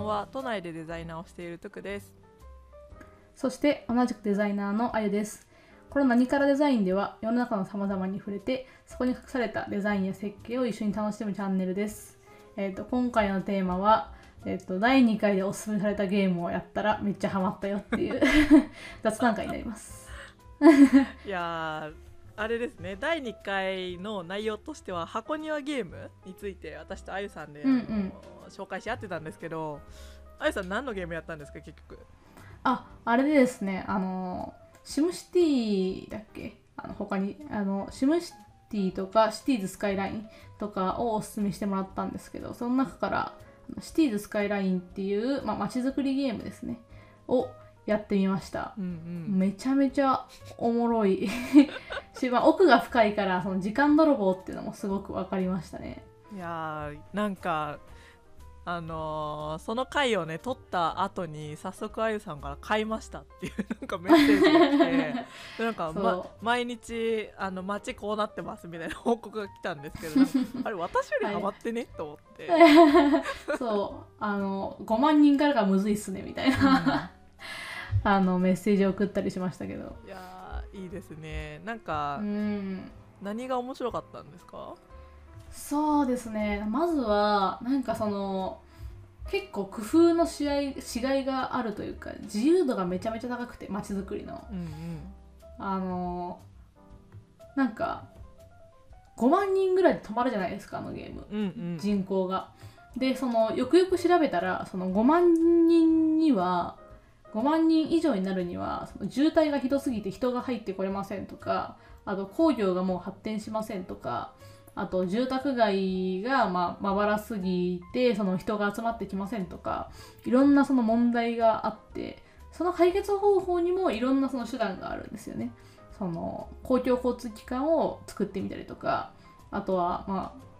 んは都内でデザイナーをしているトゥクです。そして同じくデザイナーのあゆです。この何からデザインでは世の中の様々に触れてそこに隠されたデザインや設計を一緒に楽しむチャンネルです、えー、と今回のテーマは、えー、と第2回でおすすめされたゲームをやったらめっちゃハマったよっていう 雑談会になります。いやーあれですね。第2回の内容としては箱庭ゲームについて私とあゆさんで、うんうん。紹介し合ってたんですけどあゆさん何のゲームやったんですか結局？ああれでですね。あのシムシティだっけ？あの他にあのシムシティとかシティーズスカイラインとかをおすすめしてもらったんですけどその中からシティーズスカイラインっていう、まあ、街づくりゲームですね。をやってみました。うんうん。めちゃめちゃおもろい。し、まあ、奥が深いからその時間泥棒っていうのもすごく分かりましたね。いやーなんかあのーその回をね撮った後に早速あゆさんから買いましたっていう なんかメッセージが来てでなんか、ま毎日あの街こうなってますみたいな報告が来たんですけど あれ私よりハマってね、と思って、そう。あの5万人からがむずいっすねみたいなあのメッセージを送ったりしましたけど。いやーいいですね。なんか、うん。何が面白かったんですか？そうですね。まずはなんかその結構工夫のし合い違いがあるというか自由度がめちゃめちゃ高くて街づくりの。うんうん。あのなんか5万人ぐらいで止まるじゃないですかあのゲーム。うんうん。人口が。でそのよくよく調べたらその5万人には5万人以上になるにはその渋滞がひどすぎて人が入ってこれませんとかあと工業がもう発展しませんとかあと住宅街がままばらすぎてその人が集まってきませんとかいろんなその問題があってその解決方法にもいろんなその手段があるんですよね。その公共交通機関を作ってみたりとかあとはまあ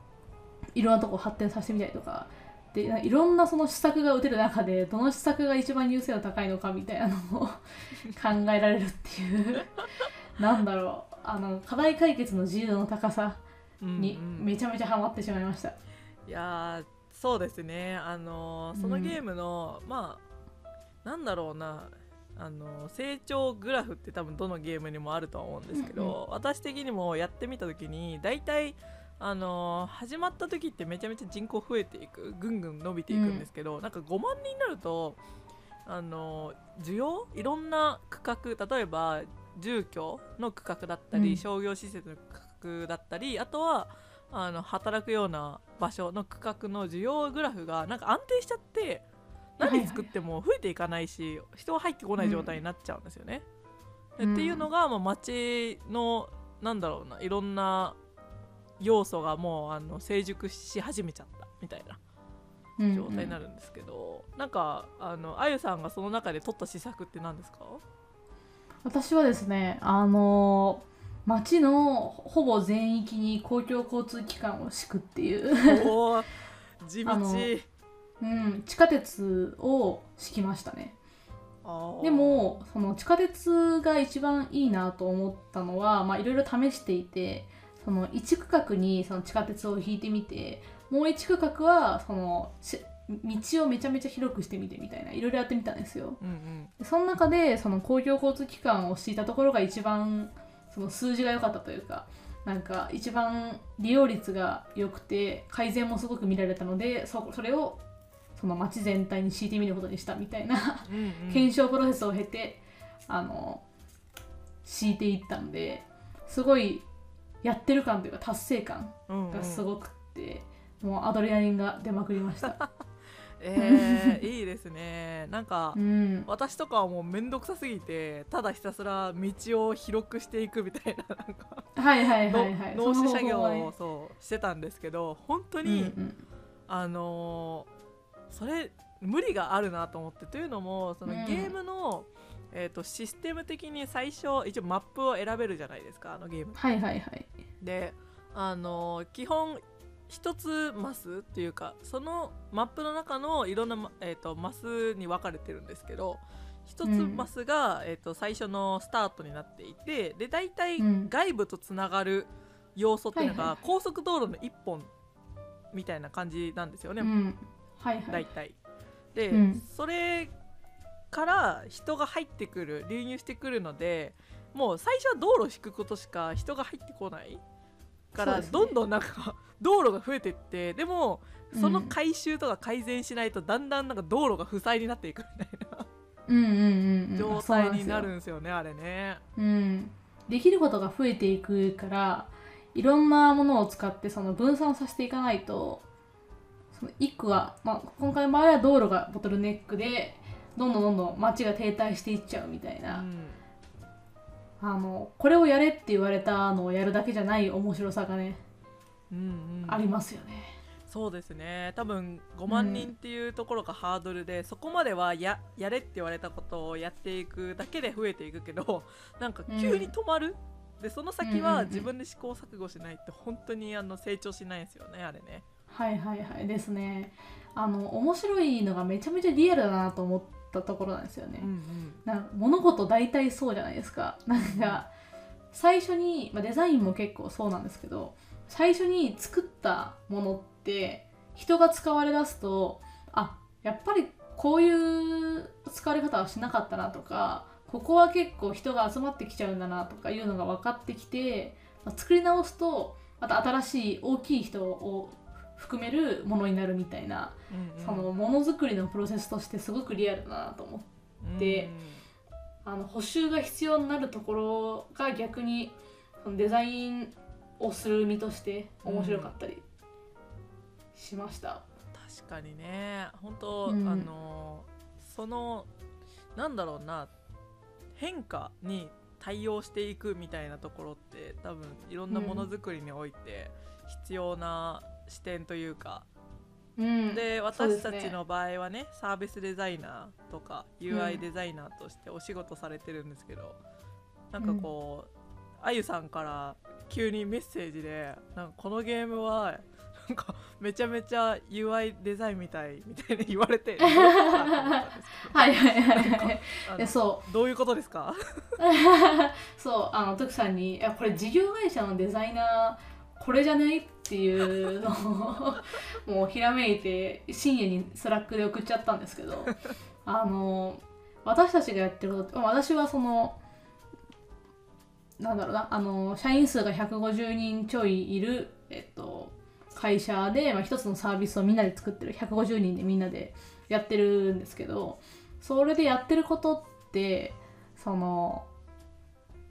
いろんなとこ発展させてみたりとかでいろんなその施策が打てる中でどの施策が一番優先度高いのかみたいなのを 考えられるっていう。なんだろう。あの課題解決の自由度の高さうんにうん。めちゃめちゃハマってしまいました。いやーそうですね。あのーそのうんゲームの、まあなんだろうな。あのー成長グラフって多分どのゲームにもあるとは思うんですけど、私的にもやってみた時に大体あのー始まった時ってめちゃめちゃ人口増えていくぐんぐん伸びていくんですけど、なんか5万人になるとあのー需要いろんな区画例えば住居の区画だったり、うん。商業施設の区画だったりあとはあの働くような場所の区画の需要グラフがなんか安定しちゃって何作っても増えていかないし、人が入ってこない状態になっちゃうんですよね。でうん。っていうのが、まあ、街のなんだろうないろんな要素がもうあの成熟し始めちゃったみたいなうん状態になるんですけど、なんかあのあゆさんがその中で取った施策って何ですか？私はですねあの街のほぼ全域に公共交通機関を敷くっていう、おお地道。うん、地下鉄を敷きましたね。でもその地下鉄が一番いいなと思ったのはまあいろいろ試していてその1区画にその地下鉄を引いてみてもう1区画はそのし道をめちゃめちゃ広くしてみてみたいないろいろやってみたんですよ。うんうんでその中でその公共交通機関を敷いたところが一番その数字が良かったというかなんか一番利用率が良くて改善もすごく見られたのでそそれをその街全体に敷いてみることにしたみたいな検証プロセスを経てあの敷いていったんですごいやってる感というか達成感うんうん。がすごくって、もうアドレナリンが出まくりました。えー、いいですね。なんか、うん、私とかはもう面倒くさすぎてただひたすら道を広くしていくみたいななんかはいはいはいはい。の農師作業をそうしてたんですけど本当うんに、うん。あのーそれ無理があるなと思ってというのもそのうん。ゲームの、えー、とシステム的に最初一応マップを選べるじゃないですかあのゲームはいはいはい。であの基本一つマスっていうかそのマップの中のいろんなマ,、えー、とマスに分かれてるんですけど一つうん。マスが、えー、と最初のスタートになっていてで大体うん。外部とつながる要素っていうのが高速道路の一本みたいな感じなんですよね、うん、はいはい。大体。で、うん。それから人が入ってくる流入してくるのでもう最初は道路引くことしか人が入ってこない。から、ね。どんどんなんか 道路が増えてってでもそのうん改修とか改善しないとだんだんなんか道路が負債になっていくみたいな。うんうんうんうん。状態になるんですよねあれね。うん、できることが増えていくからいろんなものを使ってその分散させていかないとその1個は、まあ、今回の場合は道路がボトルネックでどんどんどんどん街が停滞していっちゃうみたいうな、ん。あのこれをやれって言われたのをやるだけじゃない面白さがね、うんうん。ありますよね。そうですね。多分5万人っていうところがハードルで、そこまではややれって言われたことをやっていくだけで増えていくけど なんか急に止まる、でその先うんうんうん。は自分で試行錯誤しないと本当にあの成長しないんですよねあれね。はいはいはい。ですね。あの面白いのがめちゃめちゃリアルだなと思ったところなんですよね。うんうんなんか物事大体そうじゃないですか。なんか最初に、まあ、デザインも結構そうなんですけど最初に作ったものって人が使われ出すとあやっぱりこういう使われ方はしなかったなとかここは結構人が集まってきちゃうんだなとかいうのが分かってきて、まあ作り直すとまた新しい大きい人を含めるものになるみたいな、うんうん。そのものづくりのプロセスとしてすごくリアルだなと思ってであの補修が必要になるところが逆にそのデザインをする身として面白かったりしました。確かにね。本当、うん。あのそのなんだろうな。変化に対応していくみたいなところって多分いろんなものづくりにおいて必要な視点というか、うん、で私たちの場合はねサービスデザイナーとか UI デザイナーとしてお仕事されてるんですけど、なんかこう、あゆさんから急にメッセージでなんかこのゲームはなんかめちゃめちゃ UI デザインみたいみたいに言われて はいはいはいそどういうことですか？う そうあの徳さんにいやこれ事業会社のデザイナーこれじゃないっていうのをもうひらめいて深夜に Slack で送っちゃったんですけどあの私たちがやってることって私はそのなんだろうなあの社員数が150人ちょいいる、えっと、会社で、まあ、一つのサービスをみんなで作ってる150人でみんなでやってるんですけどそれでやってることってその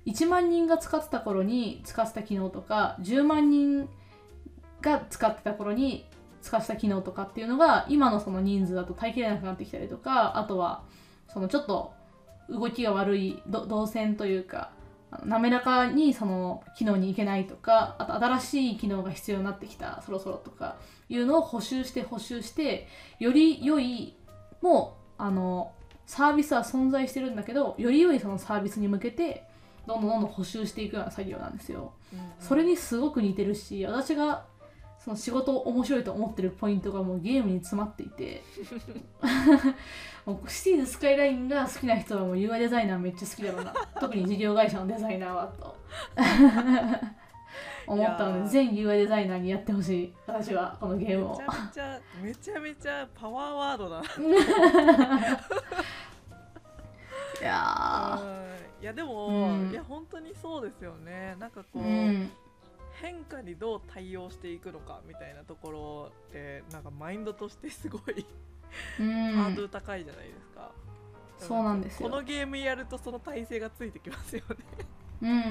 1万人が使ってた頃に使ってた機能とか10万人が使ってた頃に使ってた機能とかっていうのが今のその人数だと耐えきれなくなってきたりとかあとはそのちょっと動きが悪いど動線というか滑らかにその機能に行けないとかあと新しい機能が必要になってきたそろそろとかいうのを補修して補修してより良いもうあのサービスは存在してるんだけどより良いそのサービスに向けてどんどんどんどん補修していくような作業なんですよ。それにすごく似てるし私がその仕事を面白いと思ってるポイントがもうゲームに詰まっていて。もうシティーズスカイラインが好きな人はもう UI デザイナーめっちゃ好きだろうな。特に事業会社のデザイナーはと。思ったので全 UI デザイナーにやってほしい。私はこのゲームを。めちゃめちゃパワーワードだ いやうん。いやでも、うん。いや本当にそうですよね。なんかこう、ーうん変化にどう対応していくのかみたいなところってなんかマインドとしてすごい、うん。ハードル高いじゃないですか。そうなんですよ。このゲームやるとその体勢がついてきますよね。うんうんうんう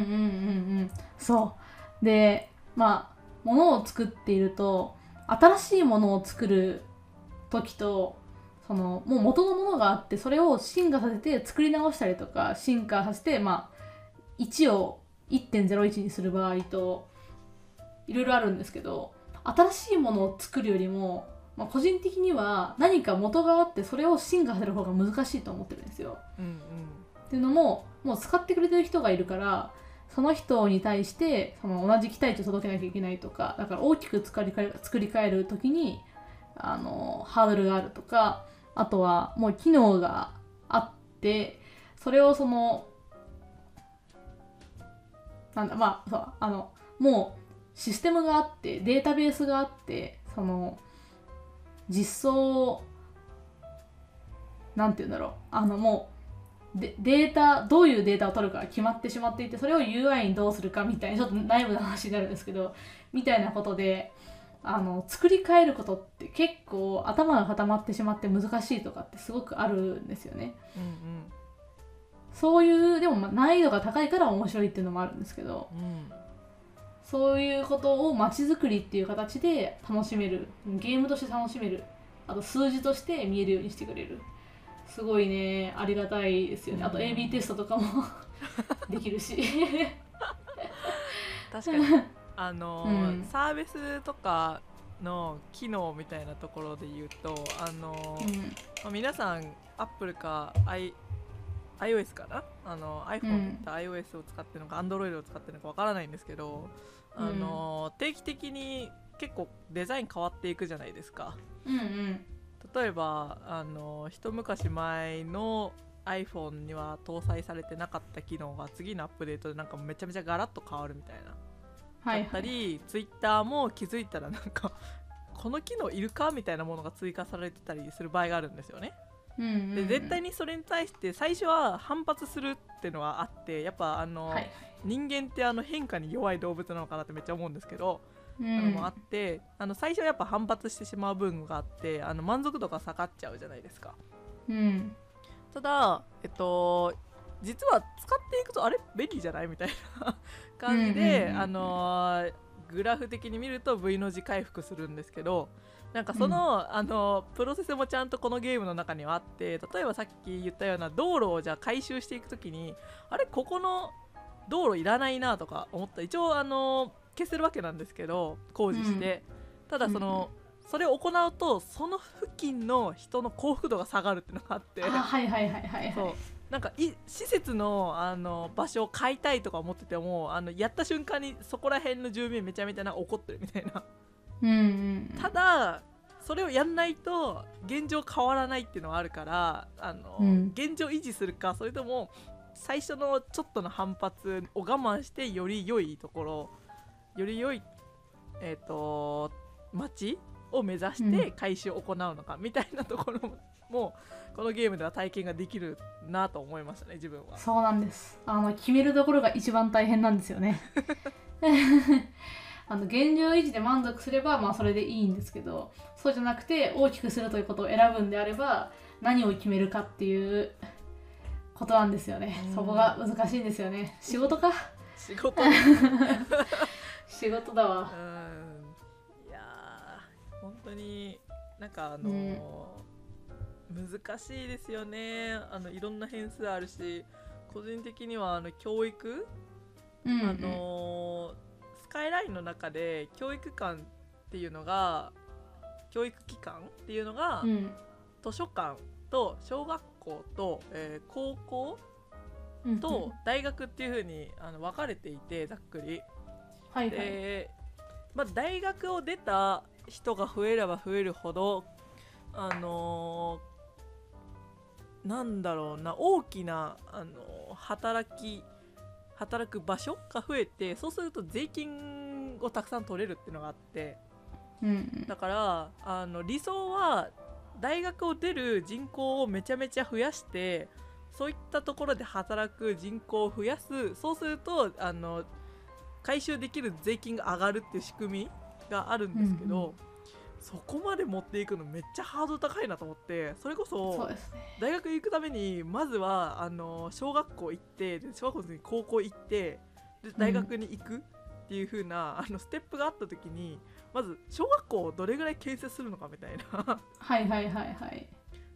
んそう。でまあ物を作っていると新しいものを作る時とそのもう元のものがあってそれを進化させて作り直したりとか進化させてまあ1を1.01にする場合といろいろあるんですけど新しいものを作るよりも、まあ、個人的には何か元があってそれを進化させる方が難しいと思ってるんですよ。うんっていうのももう使ってくれてる人がいるからその人に対してその同じ期待値を届けなきゃいけないとかだから大きく作り作り変える時にあのハードルがあるとかあとはもう機能があってそれをそのなんだまあそうあのもうシステムがあってデータベースがあってその実装なんて言うんだろう。あのもうでデータどういうデータを取るかが決まってしまっていてそれを UI にどうするかみたいなちょっと内部の話になるんですけどみたいなことであの作り変えることって結構頭が固まってしまって難しいとかってすごくあるんですよね。うんそういうでもまあ難易度が高いから面白いっていうのもあるんですけどうんうんそういうことを街づくりっていう形で楽しめる。ゲームとして楽しめる。あと数字として見えるようにしてくれる。すごいね。ありがたいですよね。あとうん AB テストとかも できるし。確かに。あのーうん。サービスとかの機能みたいなところで言うとあのーうん。まあ、皆さん Apple か I iOS かなあの iPhone うん。と iOS を使ってるのか Android を使ってるのかわからないんですけど、あのー定期的に結構デザイン変わっていくじゃないですか。うんうん。例えばあのー一昔前の iPhone には搭載されてなかった機能が次のアップデートでなんかめちゃめちゃガラッと変わるみたいな。はい。だったり、ツイッターも気づいたらなんかこの機能いるか？みたいなものが追加されてたりする場合があるんですよね。うんうんうん。で絶対にそれに対して最初は反発するっていうのはあってやっぱあの、はい。人間ってあの変化に弱い動物なのかなってめっちゃ思うんですけど、うん。あのもあってあの最初はやっぱ反発してしまう部分があってあの満足度が下がっちゃうじゃないですか。うん。ただ、えっと、実は使っていくとあれ？便利じゃない？みたいな感じで、うんうんうんあのーグラフ的に見ると V の字回復するんですけどなんかその,、あのプロセスもちゃんとこのゲームの中にはあって例えばさっき言ったような道路をじゃあ回収していくときにあれここの道路いらないなとか思った。一応あの消せるわけなんですけど工事して、ただその、それを行うとその付近の人の幸福度が下がるっていうのがあって。あはいはいはいはいそう。はいなんかい施設のあの場所を買いたいとか思っててもあのやった瞬間にそこら辺の住民めちゃめちゃなんか怒ってるみたいなうんうんただそれをやんないと現状変わらないっていうのはあるからあの、うん。現状維持するかそれとも最初のちょっとの反発を我慢してより良いところより良いえっ、と街を目指して回収を行うのかみたいなところももこのゲームでは体験ができるなと思いましたね自分は。そうなんです。あの決めるところが一番大変なんですよね あの現状維持で満足すればまあそれでいいんですけどそうじゃなくて大きくするということを選ぶんであれば何を決めるかっていうことなんですよね。うん。そこが難しいんですよね。仕事か？仕事。仕事だわ。うん。いやー本当になんかあのー難しいですよね。あのいろんな変数あるし個人的にはあの教育、うんうん。あのースカイラインの中で教育館っていうのが教育機関っていうのが、うん図書館と小学校と、えー高校うんと大学っていう風にあの分かれていてざっくり。はいはいで、まあ、大学を出た人が増えれば増えるほどあのーなんだろうな大きな、あのー働き働く場所が増えてそうすると税金をたくさん取れるっていうのがあってうんうん。だからあの理想は大学を出る人口をめちゃめちゃ増やしてそういったところで働く人口を増やす。そうするとあの回収できる税金が上がるっていう仕組みがあるんですけど、うんうんそこまで持っていくのめっちゃハードル高いなと思ってそれこそ大学行くためにまずはあの小学校行ってで小学校に高校行ってで大学に行くっていう風な、あのステップがあった時にまず小学校をどれぐらい建設するのかみたいな。はいはいはいはい。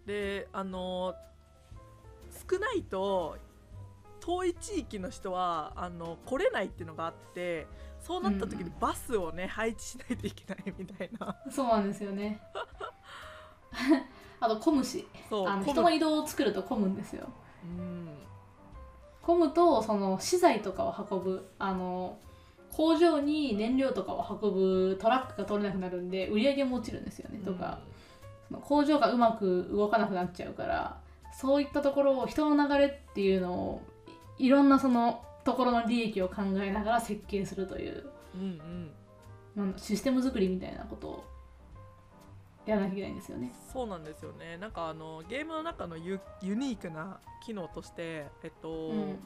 であの少ないと遠い地域の人はあの来れないっていうのがあってそうなった時にうんうん。バスをね配置しないといけないみたいな。そうなんですよね。あと混むし。あの人の移動を作ると混むんですよ。うん。混むとその資材とかを運ぶあの工場に燃料とかを運ぶトラックが通れなくなるんで売り上げも落ちるんですよね、とか。その工場がうまく動かなくなっちゃうからそういったところを人の流れっていうのをいいろんなそのところの利益を考えながら設計するといううんうん。システム作りみたいなことをやらなきゃいけないんですよね。そうなんですよね。なんかあのゲームの中のユユニークな機能としてえっと、うん。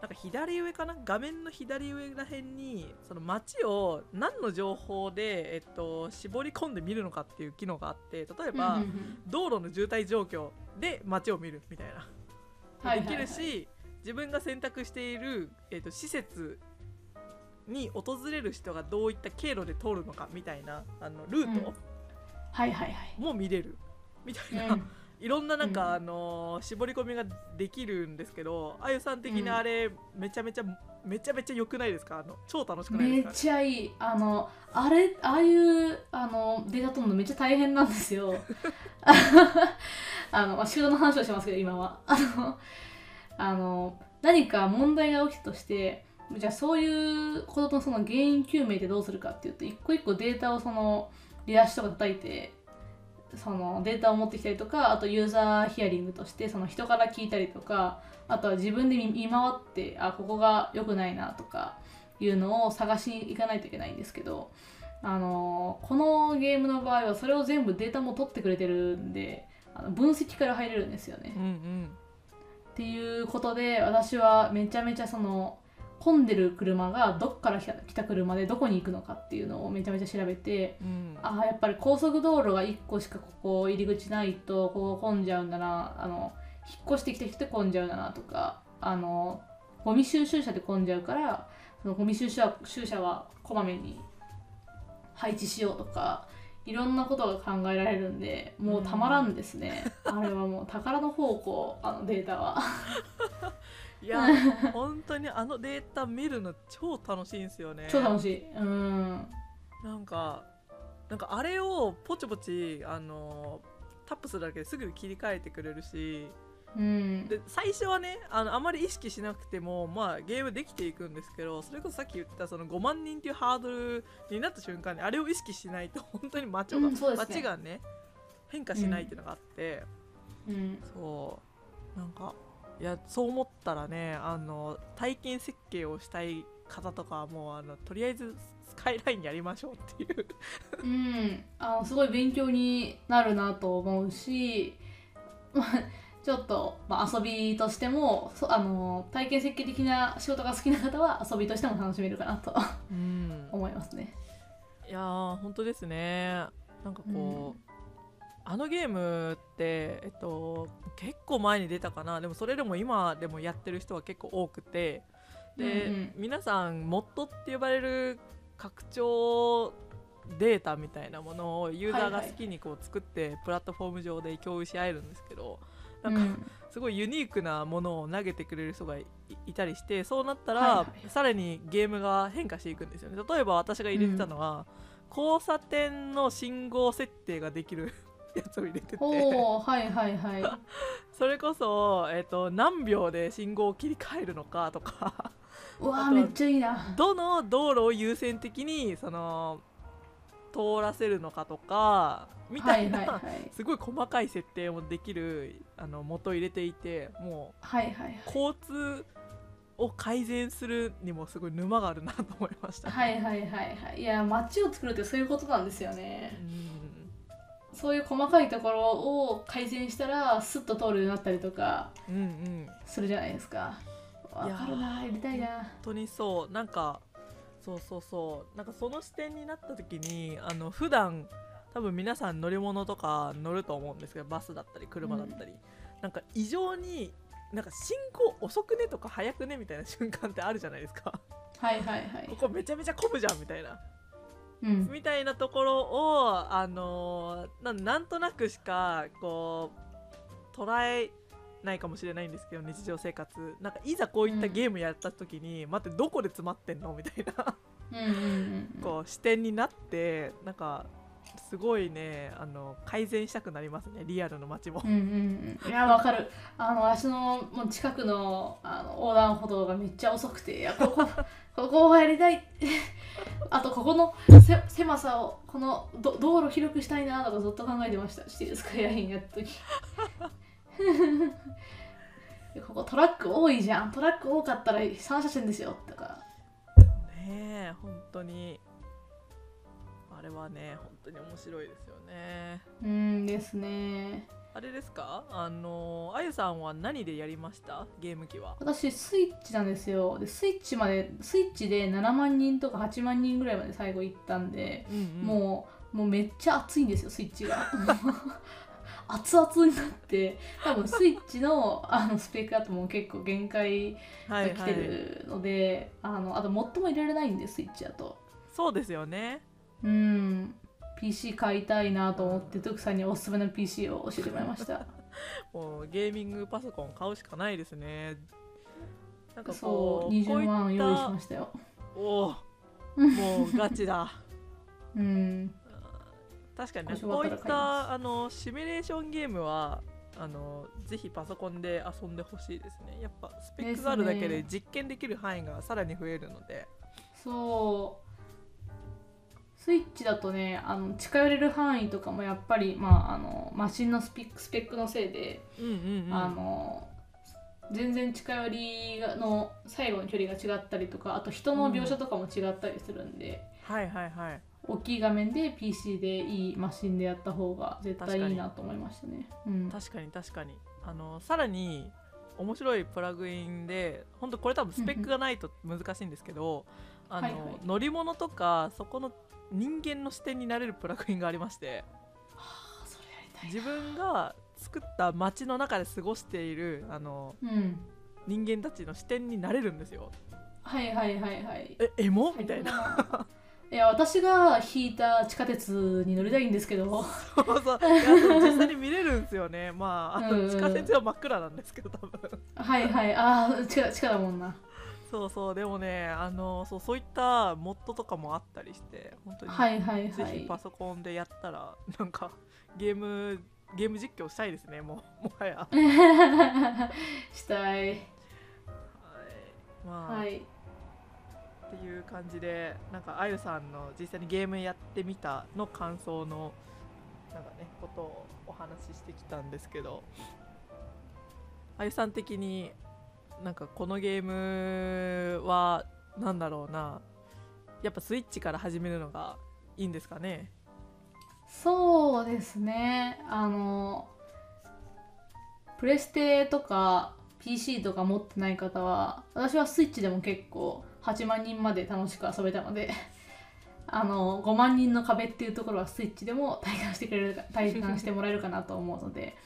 なんか左上かな？画面の左上らへんにその街を何の情報で、えっと、絞り込んで見るのかっていう機能があって例えば、うんうんうん。道路の渋滞状況で街を見るみたいな、はいできるし、はいはい自分が選択している、えっと、施設に訪れる人がどういった経路で通るのかみたいなあのルートはいはいはい。も見れる。みたいな、うん。いろんななんか、うん。あのー絞り込みができるんですけどあゆさん的にうん。あれ、めちゃめちゃめちゃめちゃ良くないですか？あの超楽しくないめっですか？ちゃいい。あのあれああいうあのデータ取るのめっちゃ大変なんですよ。あのまあ仕事の話をしますけど今は。あのあの何か問題が起きたとしてじゃあそういうことのその原因究明ってどうするかっていうと一個一個データをそのリダッシュとか叩いてそのデータを持ってきたりとかあとユーザーヒアリングとしてその人から聞いたりとかあとは自分で見見回ってあここが良くないなとかいうのを探しに行かないといけないんですけどあのこのゲームの場合はそれを全部データも取ってくれてるんであの分析から入れるんですよねう。んうんっていうことで私はめちゃめちゃその混んでる車がどっから来た車でどこに行くのかっていうのをめちゃめちゃ調べてうん。あーやっぱり高速道路が1個しかここ入り口ないとここ混んじゃうんだなあの引っ越してきた人で混んじゃうんだなとかあのゴミ収集車で混んじゃうからそのゴミ収集車はこまめに配置しようとかいろんなことが考えられるんでもうたまらんですね、あれはもう宝の宝庫あのデータは。いや本当にあのデータ見るの超楽しいんですよね。超楽しい。うん。なんかなんかあれをポチポチあのタップするだけですぐ切り替えてくれるしうん。で最初はねあのあまり意識しなくても、まあ、ゲームできていくんですけどそれこそさっき言ったその5万人っていうハードルになった瞬間にあれを意識しないと 本当に街が,、うんね。街がね変化しないっていうのがあって、うん。そう。なんかいやそう思ったらねあの体験設計をしたい方とかはもうあのとりあえずスカイラインやりましょうっていう。うん、あのすごい勉強になるなと思うし、まあちょっと、まあ、遊びとしてもそあの体験設計的な仕事が好きな方は遊びとしても楽しめるかなと。うん。思いますね。いやー本当ですね。なんかこう、あのゲームって、えっと、結構前に出たかな。でもそれでも今でもやってる人は結構多くて。で、うんうん。皆さんモッドって呼ばれる拡張データみたいなものをユーザーが好きにこう作ってプラットフォーム上で共有し合えるんですけど、なんかうん。すごいユニークなものを投げてくれる人がいいたりしてそうなったら、はいはいさらにゲームが変化していくんですよね。例えば私が入れてたのは、交差点の信号設定ができる やつを入れてて。おおはいはいはい。それこそ、えっと何秒で信号を切り替えるのかとか。うわーめっちゃいいな。どの道路を優先的にその通らせるのかとかみたいな、はいはいはい。すごい細かい設定もできるあの元を入れていてもうはいはいはい。交通を改善するにもすごい沼があるなと思いました。はいはいはいはい。いや街を作るってそういうことなんですよね。そういう細かいところを改善したらスッと通るようになったりとかうん、うんうん本するじゃないですか。わかるな、やりたいな。当にそうなんかそうそうそう。なんかその視点になった時にあの普段多分皆さん乗り物とか乗ると思うんですけどバスだったり車だったり、なんか異常になんか進行遅くねとか速くねみたいな瞬間ってあるじゃないですか。はいはいはい。こ。こめちゃめちゃ混むじゃんみたいな。うん。みたいなところをあのなんとなくしかこう捉えないかもしれないんですけど日常生活。なんかいざこういったゲームやった時に、待ってどこで詰まってんの？みたいな。うんうんうんうん。こう視点になってなんかすごいねあの改善したくなりますねリアルの街も。うん。うんうん、いやわかる。あの私のもう近くのあの横断歩道がめっちゃ遅くてここ ここをやりたい。あとここのせ狭さをこのど道路広くしたいなとかずっと考えてました。シティスカイラインやった時 ここトラック多いじゃん。トラック多かったら3車線ですよ。とか。ねえ本当に。ああれはね本当に面白いですよね。うんですね。あれですか？あのあゆさんは何でやりました？ゲーム機は。私スイッチなんですよ。でスイッチまでスイッチで7万人とか8万人ぐらいまで最後行ったんで、うんうん。もうもうめっちゃ熱いんですよスイッチが 熱々になって多分スイッチのあのスペックだともう結構限界が来てるので、あのあと最も入れられないんでスイッチだと。そうですよね。うん。PC 買いたいなと思ってトゥクさんにおすすめの PC を教えてもらいました。もうゲーミングパソコン買うしかないですね。なんかそうこう20万用意しましたよ。おおもうガチだ。うん確かにねこういったまあのシミュレーションゲームはあのぜひパソコンで遊んでほしいですね。やっぱスペックがあるだけで実験できる範囲がさらに増えるので。そう。スイッチだとねあの近寄れる範囲とかもやっぱり、まあ、あのマシンのスペックスペックのせいで、うんうんうん。あの全然近寄りの最後の距離が違ったりとかあと人の描写とかも違ったりするんで、はいはいはい大きい画面で PC でいいマシンでやった方が絶対いいなと思いましたね。うん、確かに確かに。あのさらに面白いプラグインで本当これ多分スペックがないと難しいんですけどあの、はいはい。乗り物とかそこの人間の視点になれるプラグインがありまして。あそれやりたい自分が作った街の中で過ごしているあのうん。人間たちの視点になれるんですよ。はいはいはいはい。えエモ？みたいな。な。いや私が引いた地下鉄に乗りたいんですけど。そうそう。実際に見れるんですよね。まああの地下鉄は真っ暗なんですけど多分。はいはい。ああ地下地下だもんな。そうそう。でもねあのそうそういったモッドとかもあったりして本当に、はいはいぜはい。ひパソコンでやったらなんかゲームゲーム実況したいですね。もうもはや。したい。はい。まあ、はいっていう感じでなんかあゆさんの実際にゲームやってみたの感想のなんかねことをお話ししてきたんですけどあゆさん的になんかこのゲームはなんだろうなやっぱスイッチから始めるのがいいんですかね？そうですね。あのプレステとか PC とか持ってない方は私はスイッチでも結構8万人まで楽しく遊べたので あの5万人の壁っていうところはスイッチでも体感してくれるか体感してもらえるかなと思うので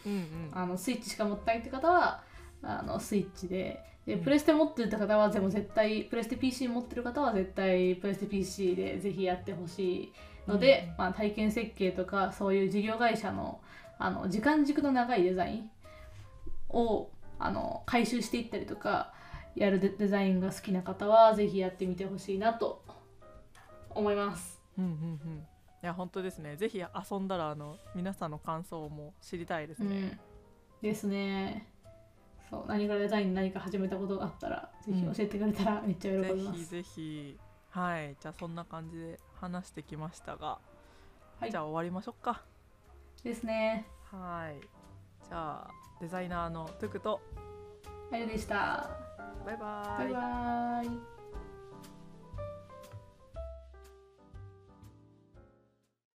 あのスイッチしか持ってないって方はあのスイッチで。でうん。プレステ持ってるって方はでも絶対プレステ PC 持ってる方は絶対プレステ PC でぜひやってほしいので、うん。まあ、体験設計とかそういう事業会社のあの時間軸の長いデザインをあの回収していったりとかやるデデザインが好きな方はぜひやってみてほしいなと思います。うんうんうんいや本当ですねぜひ遊んだらあの皆さんの感想も知りたいですね、うん、ですね。そう何かデザイン何か始めたことがあったらぜひ教えてくれたらめっちゃ喜びます。ぜひぜひはいじゃあそんな感じで話してきましたが、はいじゃあ終わりましょうかですね。はいじゃあデザイナーのトゥクとあゆでした。バイバイバイバーイ。